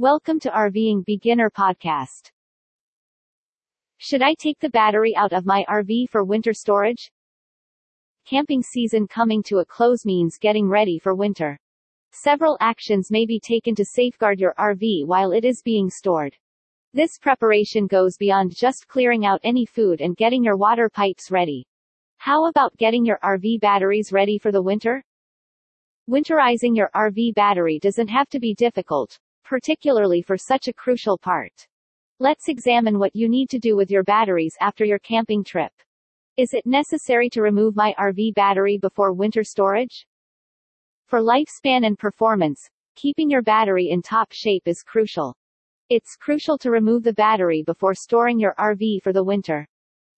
Welcome to RVing Beginner Podcast. Should I take the battery out of my RV for winter storage? Camping season coming to a close means getting ready for winter. Several actions may be taken to safeguard your RV while it is being stored. This preparation goes beyond just clearing out any food and getting your water pipes ready. How about getting your RV batteries ready for the winter? Winterizing your RV battery doesn't have to be difficult, particularly for such a crucial part. Let's examine what you need to do with your batteries after your camping trip. Is it necessary to remove my RV battery before winter storage? For lifespan and performance, keeping your battery in top shape is crucial. It's crucial to remove the battery before storing your RV for the winter.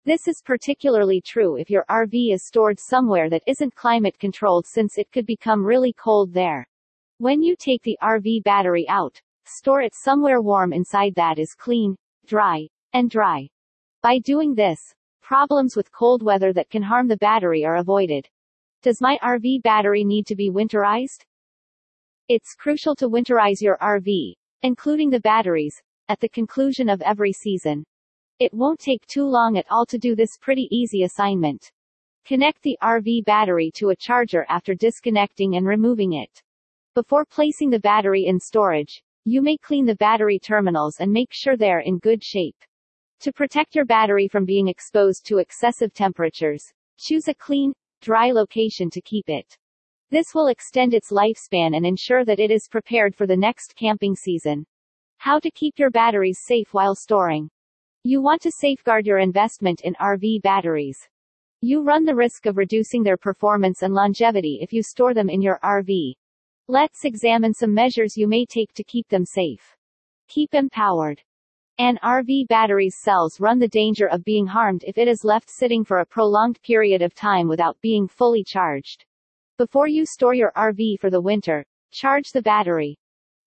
This is particularly true if your RV is stored somewhere that isn't climate controlled since it could become really cold there. When you take the RV battery out, store it somewhere warm inside that is clean, dry, and dry. By doing this, problems with cold weather that can harm the battery are avoided. Does my RV battery need to be winterized? It's crucial to winterize your RV, including the batteries, at the conclusion of every season. It won't take too long at all to do this pretty easy assignment. Connect the RV battery to a charger after disconnecting and removing it. Before placing the battery in storage, you may clean the battery terminals and make sure they're in good shape. To protect your battery from being exposed to excessive temperatures, choose a clean, dry location to keep it. This will extend its lifespan and ensure that it is prepared for the next camping season. How to keep your batteries safe while storing. You want to safeguard your investment in RV batteries. You run the risk of reducing their performance and longevity if you store them in your RV. Let's examine some measures you may take to keep them safe. Keep them powered. An RV battery's cells run the danger of being harmed if it is left sitting for a prolonged period of time without being fully charged. Before you store your RV for the winter, charge the battery.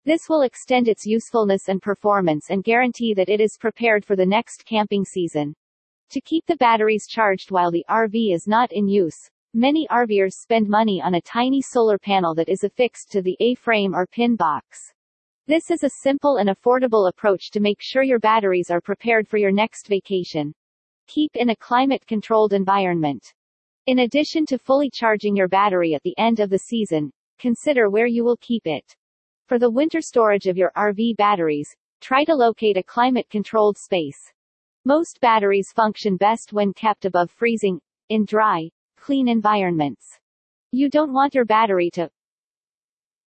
This will extend its usefulness and performance and guarantee that it is prepared for the next camping season. To keep the batteries charged while the RV is not in use, many RVers spend money on a tiny solar panel that is affixed to the A-frame or pin box. This is a simple and affordable approach to make sure your batteries are prepared for your next vacation. Keep in a climate-controlled environment. In addition to fully charging your battery at the end of the season, consider where you will keep it. For the winter storage of your RV batteries, try to locate a climate-controlled space. Most batteries function best when kept above freezing, in dry, clean environments. You don't want your battery to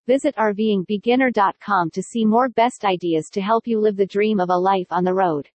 Visit RVingBeginner.com to see more best ideas to help you live the dream of a life on the road.